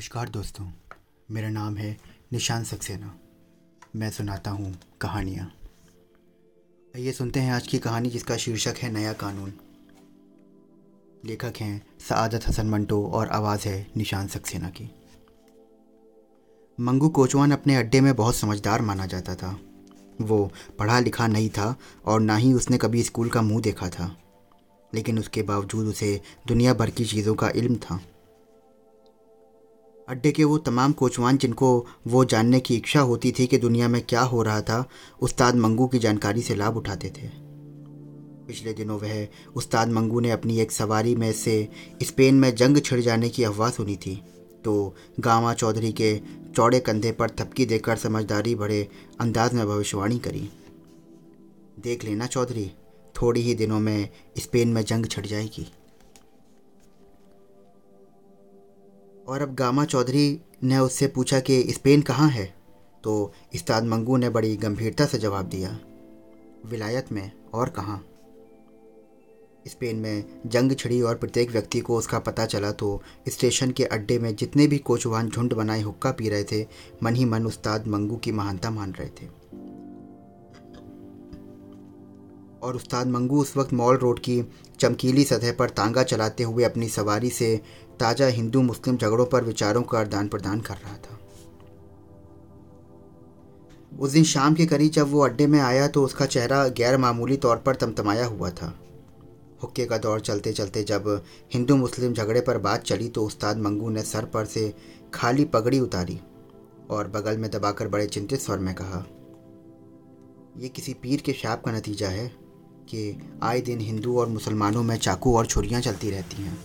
नमस्कार दोस्तों, मेरा नाम है निशान सक्सेना। मैं सुनाता हूँ कहानियाँ। आइए सुनते हैं आज की कहानी जिसका शीर्षक है नया कानून। लेखक हैं सआदत हसन मंटो और आवाज़ है निशान सक्सेना की। मंगू कोचवान अपने अड्डे में बहुत समझदार माना जाता था। वो पढ़ा लिखा नहीं था और ना ही उसने कभी स्कूल का मुँह देखा था। लेकिन उसके बावजूद उसे दुनिया भर की चीज़ों का इल्म था। अड्डे के वो तमाम कोचवान जिनको वो जानने की इच्छा होती थी कि दुनिया में क्या हो रहा था, उस्ताद मंगू की जानकारी से लाभ उठाते थे। पिछले दिनों वह उस्ताद मंगू ने अपनी एक सवारी में से स्पेन में जंग छिड़ जाने की अफवाह सुनी थी। तो गामा चौधरी के चौड़े कंधे पर थपकी देकर समझदारी भरे अंदाज में भविष्यवाणी करी। देख लेना चौधरी, थोड़ी ही दिनों में स्पेन में जंग छिड़ जाएगी। और अब गामा चौधरी ने उससे पूछा कि स्पेन कहाँ है? तो इस्ताद मंगू ने बड़ी गंभीरता से जवाब दिया, विलायत में और कहाँ? स्पेन में जंग छिड़ी और प्रत्येक व्यक्ति को उसका पता चला तो स्टेशन के अड्डे में जितने भी कोचवान झुंड बनाए हुक्का पी रहे थे, मन ही मन उस्ताद मंगू की महानता मान रहे थे। और उस्ताद मंगू उस वक्त मॉल रोड की चमकीली सतह पर तांगा चलाते हुए अपनी सवारी से ताज़ा हिंदू मुस्लिम झगड़ों पर विचारों का आदान प्रदान कर रहा था। उस दिन शाम के करीब जब वो अड्डे में आया तो उसका चेहरा गैर मामूली तौर पर तमतमाया हुआ था। हुक्के का दौर चलते चलते जब हिंदू मुस्लिम झगड़े पर बात चली तो उस्ताद मंगू ने सर पर से खाली पगड़ी उतारी और बगल में दबाकर बड़े चिंतित स्वर में कहा यह किसी पीर के शाप का नतीजा है कि आए दिन हिंदू और मुसलमानों में चाकू और छुरियाँ चलती रहती हैं।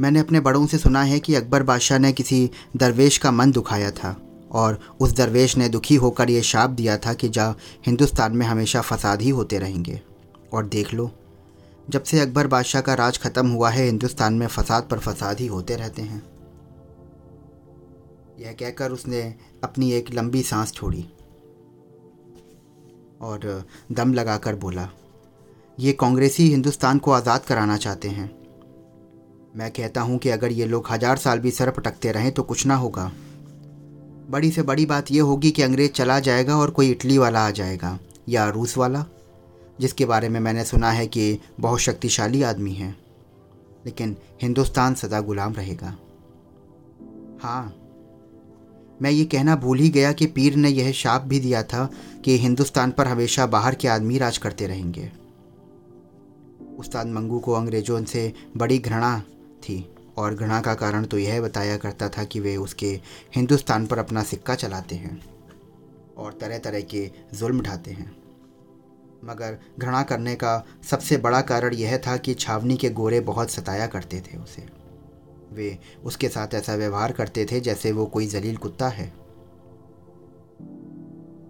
मैंने अपने बड़ों से सुना है कि अकबर बादशाह ने किसी दरवेश का मन दुखाया था और उस दरवेश ने दुखी होकर ये शाप दिया था कि जा हिंदुस्तान में हमेशा फसाद ही होते रहेंगे। और देख लो, जब से अकबर बादशाह का राज ख़त्म हुआ है, हिंदुस्तान में फसाद पर फसाद ही होते रहते हैं। यह कहकर उसने अपनी एक लंबी सांस छोड़ी और दम लगाकर बोला, ये कांग्रेसी हिंदुस्तान को आज़ाद कराना चाहते हैं। मैं कहता हूँ कि अगर ये लोग हज़ार साल भी सर पटकते रहें तो कुछ ना होगा। बड़ी से बड़ी बात यह होगी कि अंग्रेज़ चला जाएगा और कोई इटली वाला आ जाएगा, या रूस वाला, जिसके बारे में मैंने सुना है कि बहुत शक्तिशाली आदमी है। लेकिन हिंदुस्तान सदा गुलाम रहेगा। हाँ मैं ये कहना भूल ही गया कि पीर ने यह शाप भी दिया था कि हिंदुस्तान पर हमेशा बाहर के आदमी राज करते रहेंगे। उस्ताद मंगू को अंग्रेज़ों से बड़ी घृणा थी। और घृणा का कारण तो यह बताया करता था कि वे उसके हिंदुस्तान पर अपना सिक्का चलाते हैं और तरह तरह के जुल्म ढाते हैं। मगर घृणा करने का सबसे बड़ा कारण यह था कि छावनी के गोरे बहुत सताया करते थे उसे। वे उसके साथ ऐसा व्यवहार करते थे जैसे वो कोई जलील कुत्ता है।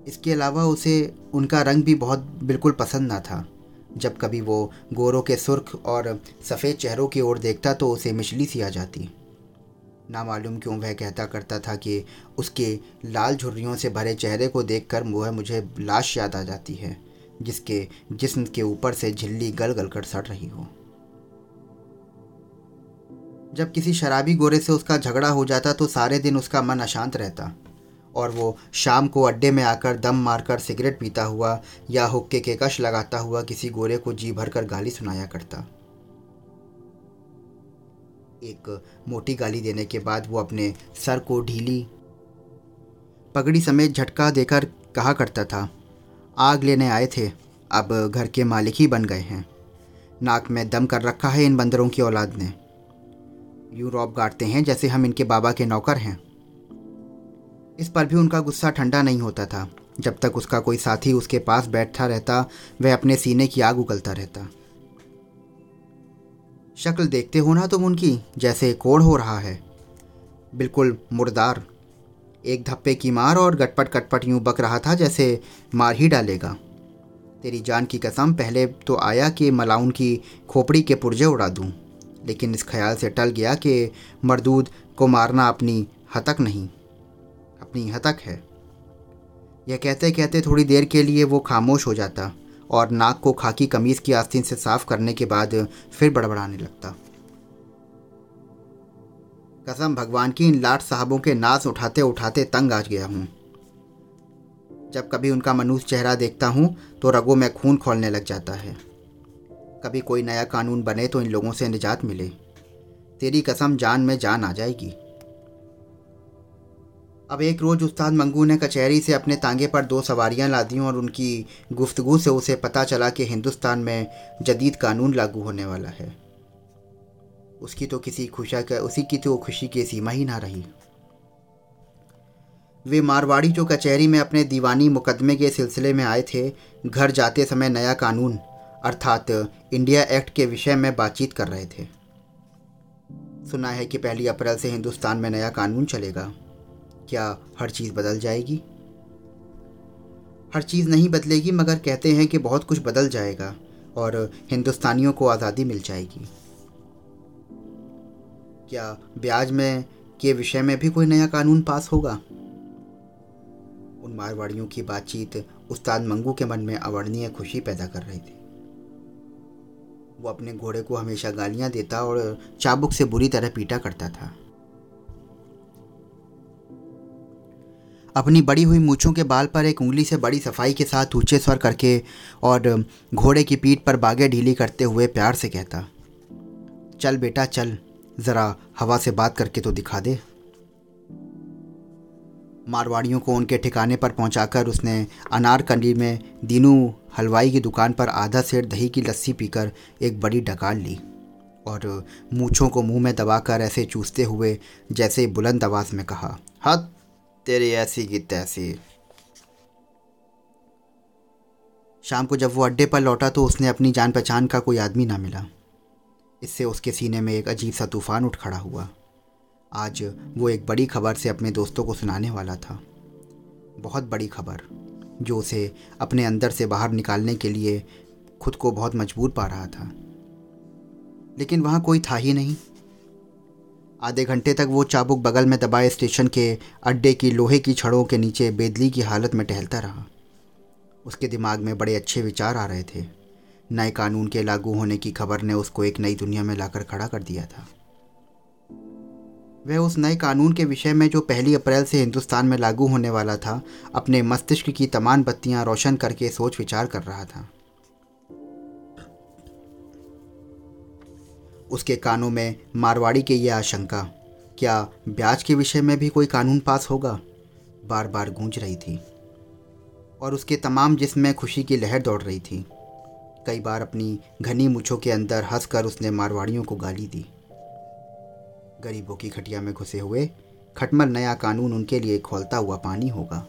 इसके अलावा उसे उनका रंग भी बहुत बिल्कुल पसंद ना था। जब कभी वो गोरों के सुर्ख और सफ़ेद चेहरों की ओर देखता तो उसे मिचली सी आ जाती। ना मालूम क्यों वह कहता करता था कि उसके लाल झुर्रियों से भरे चेहरे को देखकर वह मुझे लाश याद आ जाती है, जिसके जिस्म के ऊपर से झिल्ली गल गल कर सड़ रही हो। जब किसी शराबी गोरे से उसका झगड़ा हो जाता तो सारे दिन उसका मन अशांत रहता। और वो शाम को अड्डे में आकर दम मारकर सिगरेट पीता हुआ या हुक्के के कश लगाता हुआ किसी गोरे को जी भर कर गाली सुनाया करता। एक मोटी गाली देने के बाद वो अपने सर को ढीली, पगड़ी समेत झटका देकर कहा करता था, आग लेने आए थे, अब घर के मालिक ही बन गए हैं। नाक में दम कर रखा है इन बंदरों की औलाद ने। यूँ रौब गाड़ते हैं जैसे हम इनके बाबा के नौकर हैं। इस पर भी उनका गुस्सा ठंडा नहीं होता था। जब तक उसका कोई साथी उसके पास बैठता रहता, वह अपने सीने की आग उगलता रहता। शक्ल देखते हो ना तुम उनकी? जैसे कोड़ हो रहा है। बिल्कुल मुर्दार। एक धप्पे की मार और गटपट कटपट यूँ बक रहा था जैसे मार ही डालेगा। तेरी जान की कसम, पहले तो आया कि मलाउन की खोपड़ी के पुर्जे उड़ा दूँ। लेकिन इस ख्याल से टल गया कि मरदूद को मारना अपनी हतक नहीं। अपनी हतक है। यह कहते कहते थोड़ी देर के लिए वो खामोश हो जाता और नाक को खाकी कमीज़ की आस्तीन से साफ़ करने के बाद फिर बड़बड़ाने लगता। कसम, भगवान की इन लाट साहबों के नाच उठाते उठाते तंग आ गया हूँ। जब कभी उनका मनूस चेहरा देखता हूँ तो रगों में खून खोलने लग जाता है। कभी कोई नया कानून बने तो इन लोगों से निजात मिले। तेरी कसम जान में जान आ जाएगी। अब एक रोज़ उस्ताद मंगू ने कचहरी से अपने तांगे पर दो सवारियाँ ला दी और उनकी गुफ्तगु से उसे पता चला कि हिंदुस्तान में जदीद कानून लागू होने वाला है। उसकी तो किसी खुशा का उसी की तो खुशी की सीमा ही ना रही। वे मारवाड़ी जो कचहरी में अपने दीवानी मुकदमे के सिलसिले में आए थे, घर जाते समय नया कानून, अर्थात इंडिया एक्ट के विषय में बातचीत कर रहे थे। सुना है कि पहली अप्रैल से हिंदुस्तान में नया कानून चलेगा। क्या हर चीज़ बदल जाएगी? हर चीज़ नहीं बदलेगी, मगर कहते हैं कि बहुत कुछ बदल जाएगा और हिंदुस्तानियों को आज़ादी मिल जाएगी। क्या ब्याज में, के विषय में भी कोई नया कानून पास होगा? उन मारवाड़ियों की बातचीत उस्ताद मंगू के मन में अवर्णीय खुशी पैदा कर रही थी। वो अपने घोड़े को हमेशा गालियाँ देता और चाबुक से बुरी तरह पीटा करता था। अपनी बड़ी हुई मूछों के बाल पर एक उंगली से बड़ी सफ़ाई के साथ ऊँचे स्वर करके और घोड़े की पीठ पर बागे ढीली करते हुए प्यार से कहता, चल बेटा, चल, ज़रा हवा से बात करके तो दिखा दे। मारवाड़ियों को उनके ठिकाने पर पहुंचाकर उसने अनार कंडी में दीनू हलवाई की दुकान पर आधा सेर दही की लस्सी पीकर एक बड़ी डकार ली और मूछों को मुँह में दबाकर ऐसे चूसते हुए जैसे बुलंद आवाज़ में कहा, हद तेरी ऐसी की तैसी। शाम को जब वो अड्डे पर लौटा तो उसने अपनी जान पहचान का कोई आदमी ना मिला। इससे उसके सीने में एक अजीब सा तूफ़ान उठ खड़ा हुआ। आज वो एक बड़ी खबर से अपने दोस्तों को सुनाने वाला था। बहुत बड़ी खबर, जो उसे अपने अंदर से बाहर निकालने के लिए खुद को बहुत मजबूर पा रहा था। लेकिन वहाँ कोई था ही नहीं। आधे घंटे तक वो चाबुक बगल में दबाए स्टेशन के अड्डे की लोहे की छड़ों के नीचे बेदली की हालत में टहलता रहा। उसके दिमाग में बड़े अच्छे विचार आ रहे थे। नए कानून के लागू होने की खबर ने उसको एक नई दुनिया में लाकर खड़ा कर दिया था। वह उस नए कानून के विषय में जो पहली अप्रैल से हिंदुस्तान में लागू होने वाला था, अपने मस्तिष्क की तमाम बत्तियाँ रोशन करके सोच विचार कर रहा था। उसके कानों में मारवाड़ी की यह आशंका, क्या ब्याज के विषय में भी कोई कानून पास होगा? बार बार गूंज रही थी। और उसके तमाम जिस्म खुशी की लहर दौड़ रही थी। कई बार अपनी घनी मुछों के अंदर हंसकर उसने मारवाड़ियों को गाली दी। गरीबों की खटिया में घुसे हुए खटमल नया कानून उनके लिए खोलता हुआ पानी होगा।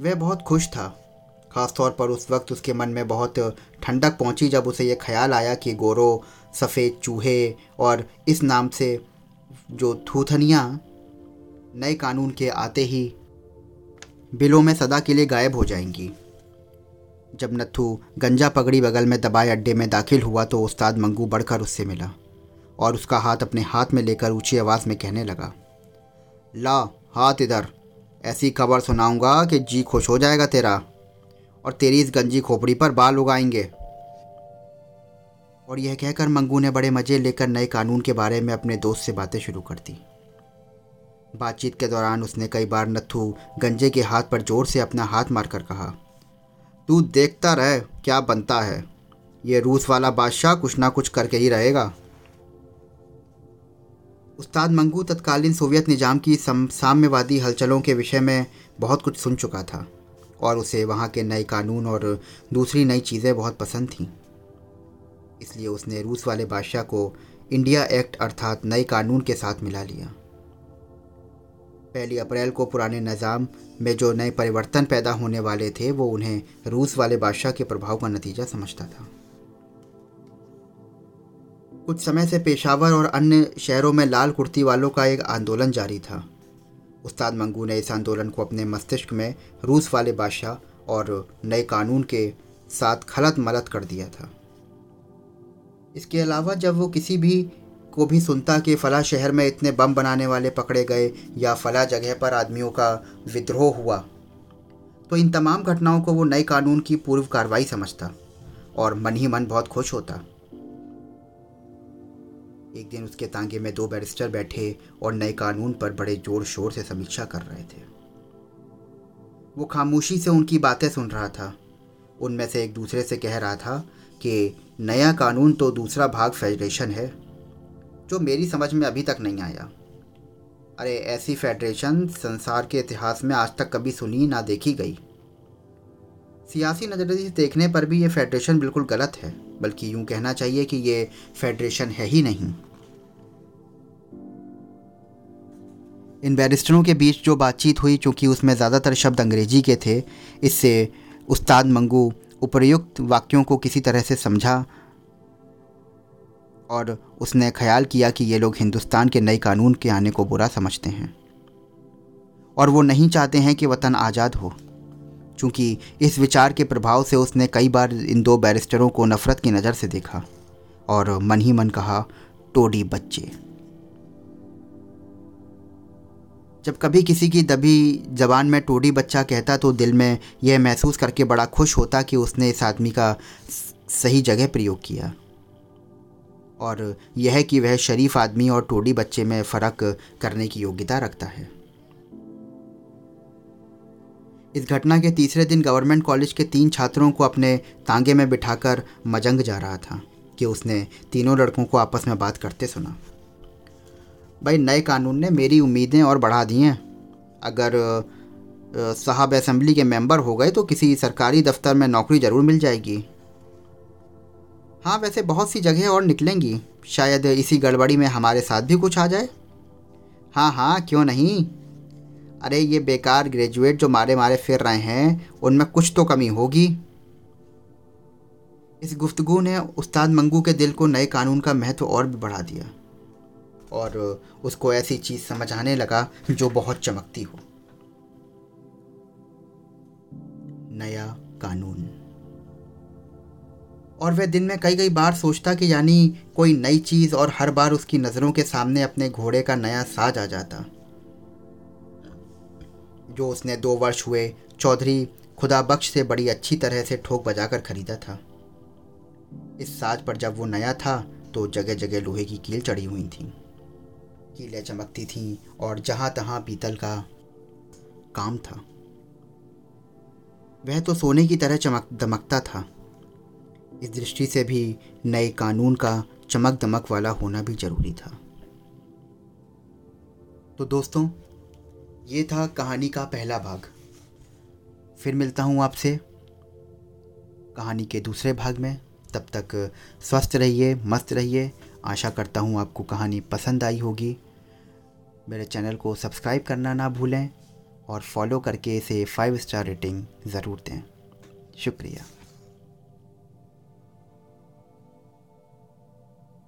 वह बहुत खुश था। ख़ासतौर पर उस वक्त उसके मन में बहुत ठंडक पहुँची जब उसे ये ख्याल आया कि गोरो, सफ़ेद चूहे और इस नाम से जो थूथनियाँ नए कानून के आते ही बिलों में सदा के लिए गायब हो जाएँगी। जब नथु गंजा पगड़ी बगल में दबाए अड्डे में दाखिल हुआ तो उस्ताद मंगू बढ़कर उससे मिला और उसका हाथ अपने हाथ में लेकर ऊँची आवाज़ में कहने लगा, ला, हाथ इधर। ऐसी खबर सुनाऊँगा कि जी खुश हो जाएगा तेरा। और तेरी इस गंजी खोपड़ी पर बाल उगाएँगे। और यह कहकर मंगू ने बड़े मज़े लेकर नए कानून के बारे में अपने दोस्त से बातें शुरू कर दी। बातचीत के दौरान उसने कई बार नथु गंजे के हाथ पर ज़ोर से अपना हाथ मारकर कहा, तू देखता रह, क्या बनता है? ये रूस वाला बादशाह कुछ ना कुछ करके ही रहेगा। उस्ताद मंगू तत्कालीन सोवियत निज़ाम की साम्यवादी हलचलों के विषय में बहुत कुछ सुन चुका था। और उसे वहाँ के नए कानून और दूसरी नई चीज़ें बहुत पसंद थीं। इसलिए उसने रूस वाले बादशाह को इंडिया एक्ट अर्थात नए कानून के साथ मिला लिया। पहली अप्रैल को पुराने निज़ाम में जो नए परिवर्तन पैदा होने वाले थे, वो उन्हें रूस वाले बादशाह के प्रभाव का नतीजा समझता था। कुछ समय से पेशावर और अन्य शहरों में लाल कुर्ती वालों का एक आंदोलन जारी था। उस्ताद मंगू ने इस आंदोलन को अपने मस्तिष्क में रूस वाले बादशाह और नए कानून के साथ खलत मलत कर दिया था। इसके अलावा जब वो किसी भी को भी सुनता कि फ़ला शहर में इतने बम बनाने वाले पकड़े गए या फ़ला जगह पर आदमियों का विद्रोह हुआ तो इन तमाम घटनाओं को वो नए कानून की पूर्व कार्रवाई समझता और मन ही मन बहुत खुश होता। एक दिन उसके तांगे में दो बैरिस्टर बैठे और नए कानून पर बड़े ज़ोर शोर से समीक्षा कर रहे थे। वो खामोशी से उनकी बातें सुन रहा था। उनमें से एक दूसरे से कह रहा था कि, नया कानून तो दूसरा भाग फेडरेशन है, जो मेरी समझ में अभी तक नहीं आया। अरे, ऐसी फेडरेशन संसार के इतिहास में आज तक कभी सुनी ना देखी गई। सियासी नज़रिए से देखने पर भी ये फेडरेशन बिल्कुल गलत है। बल्कि यूँ कहना चाहिए कि ये फेडरेशन है ही नहीं। इन बैरिस्टरों के बीच जो बातचीत हुई, चूँकि उसमें ज़्यादातर शब्द अंग्रेज़ी के थे, इससे उस्ताद मंगू उपर्युक्त वाक्यों को किसी तरह से समझा और उसने ख्याल किया कि ये लोग हिंदुस्तान के नए कानून के आने को बुरा समझते हैं और वो नहीं चाहते हैं कि वतन आज़ाद हो। चूँकि इस विचार के प्रभाव से उसने कई बार इन दो बैरिस्टरों को नफ़रत की नज़र से देखा और मन ही मन कहा, टोडी बच्चे। जब कभी किसी की दबी जबान में टोडी बच्चा कहता तो दिल में यह महसूस करके बड़ा खुश होता कि उसने इस आदमी का सही जगह प्रयोग किया। और यह कि वह शरीफ आदमी और टोडी बच्चे में फ़र्क करने की योग्यता रखता है। इस घटना के तीसरे दिन गवर्नमेंट कॉलेज के तीन छात्रों को अपने तांगे में बिठाकर मजंग जा रहा था कि उसने तीनों लड़कों को आपस में बात करते सुना। भाई, नए कानून ने मेरी उम्मीदें और बढ़ा दी हैं। अगर साहब असम्बली के मेंबर हो गए तो किसी सरकारी दफ्तर में नौकरी ज़रूर मिल जाएगी। हाँ वैसे बहुत सी जगह और निकलेंगी। शायद इसी गड़बड़ी में हमारे साथ भी कुछ आ जाए। हाँ हाँ क्यों नहीं? अरे ये बेकार ग्रेजुएट जो मारे मारे फिर रहे हैं, उनमें कुछ तो कमी होगी। इस गुफ्तगु ने उस्ताद मंगू के दिल को नए कानून का महत्व और भी बढ़ा दिया और उसको ऐसी चीज़ समझ आने लगा जो बहुत चमकती हो। नया कानून। और वह दिन में कई कई बार सोचता कि यानी कोई नई चीज़ और हर बार उसकी नज़रों के सामने अपने घोड़े का नया साज आ जाता। जो उसने दो वर्ष हुए, चौधरी खुदा बख्श से बड़ी अच्छी तरह से ठोक बजाकर खरीदा था। इस साज पर जब वो नया था तो जगह जगह लोहे की कील चढ़ी हुई थी। कीलें चमकती थीं और जहाँ तहाँ पीतल का काम था। वह तो सोने की तरह चमक, दमकता था। इस दृष्टि से भी नए कानून का चमक दमक वाला होना भी ज़रूरी था। तो दोस्तों ये था कहानी का पहला भाग। फिर मिलता हूँ आपसे कहानी के दूसरे भाग में। तब तक स्वस्थ रहिए, मस्त रहिए। आशा करता हूँ आपको कहानी पसंद आई होगी। मेरे चैनल को सब्सक्राइब करना ना भूलें और फॉलो करके इसे फाइव स्टार रेटिंग ज़रूर दें। शुक्रिया।